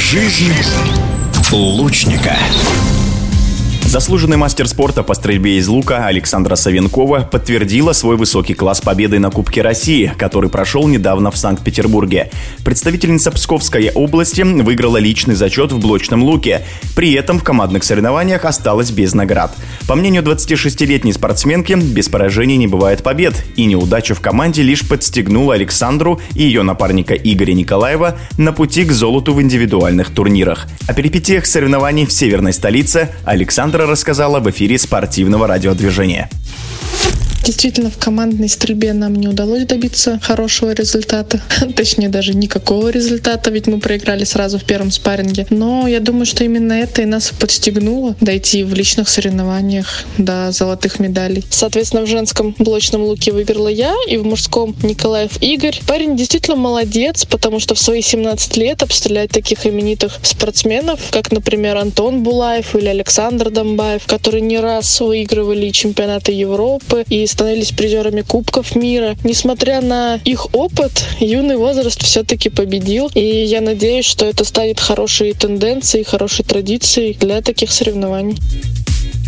Жизнь лучника. Заслуженный мастер спорта по стрельбе из лука Александра Савенкова подтвердила свой высокий класс победы на Кубке России, который прошел недавно в Санкт-Петербурге. Представительница Псковской области выиграла личный зачет в блочном луке. При этом в командных соревнованиях осталась без наград. По мнению 26-летней спортсменки, без поражений не бывает побед, и неудача в команде лишь подстегнула Александру и ее напарника Игоря Николаева на пути к золоту в индивидуальных турнирах. О перипетиях соревнований в северной столице Александр рассказала в эфире спортивного радиодвижения. Действительно, в командной стрельбе нам не удалось добиться хорошего результата. Точнее, даже никакого результата, ведь мы проиграли сразу в первом спарринге. Но я думаю, что именно это и нас подстегнуло дойти в личных соревнованиях до золотых медалей. Соответственно, в женском блочном луке выиграла я, и в мужском Николаев Игорь. Парень действительно молодец, потому что в свои 17 лет обстрелять таких именитых спортсменов, как, например, Антон Булаев или Александр Домбаев, которые не раз выигрывали чемпионаты Европы и становились призерами Кубков мира. Несмотря на их опыт, юный возраст все-таки победил. И я надеюсь, что это станет хорошей тенденцией, хорошей традицией для таких соревнований.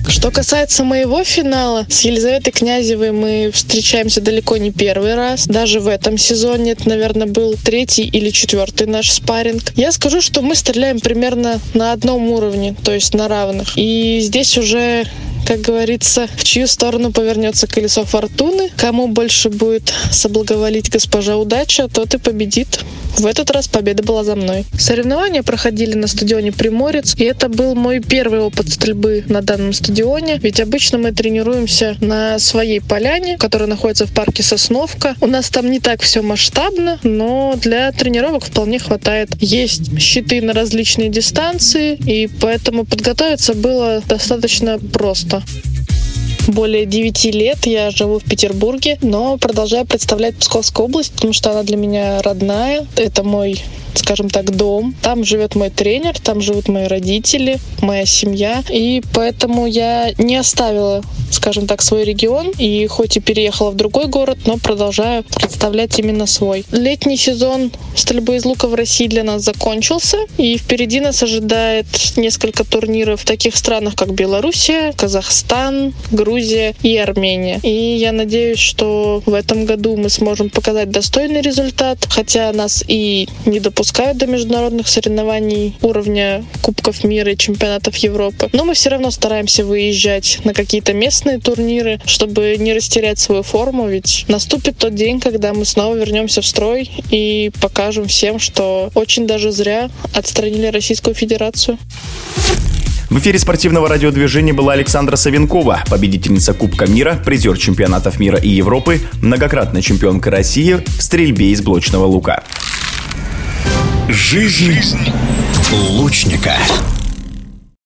Что касается моего финала, с Елизаветой Князевой мы встречаемся далеко не первый раз. Даже в этом сезоне это, наверное, был третий или четвертый наш спарринг. Я скажу, что мы стреляем примерно на одном уровне, то есть на равных. И здесь уже как говорится, в чью сторону повернется колесо фортуны, кому больше будет соблаговолить госпожа удача, тот и победит. В этот раз победа была за мной. Соревнования проходили на стадионе Приморец, и это был мой первый опыт стрельбы на данном стадионе, ведь обычно мы тренируемся на своей поляне, которая находится в парке Сосновка. У нас там не так все масштабно, но для тренировок вполне хватает. Есть щиты на различные дистанции, и поэтому подготовиться было достаточно просто более 9 лет я живу в Петербурге, но продолжаю представлять Псковскую область, потому что она для меня родная. Это мой скажем так, дом. Там живет мой тренер, там живут мои родители, моя семья. И поэтому я не оставила, скажем так, свой регион. И хоть и переехала в другой город, но продолжаю представлять именно свой. Летний сезон стрельбы из лука в России для нас закончился. И впереди нас ожидает несколько турниров в таких странах, как Белоруссия, Казахстан, Грузия и Армения. И я надеюсь, что в этом году мы сможем показать достойный результат, хотя нас и не допускают до международных соревнований уровня Кубков мира и чемпионатов Европы. Но мы все равно стараемся выезжать на какие-то местные турниры, чтобы не растерять свою форму, ведь наступит тот день, когда мы снова вернемся в строй и покажем всем, что очень даже зря отстранили Российскую Федерацию. В эфире спортивного радиодвижения была Александра Савенкова, победительница Кубка мира, призер чемпионатов мира и Европы, многократная чемпионка России в стрельбе из блочного лука. Жизнь лучника.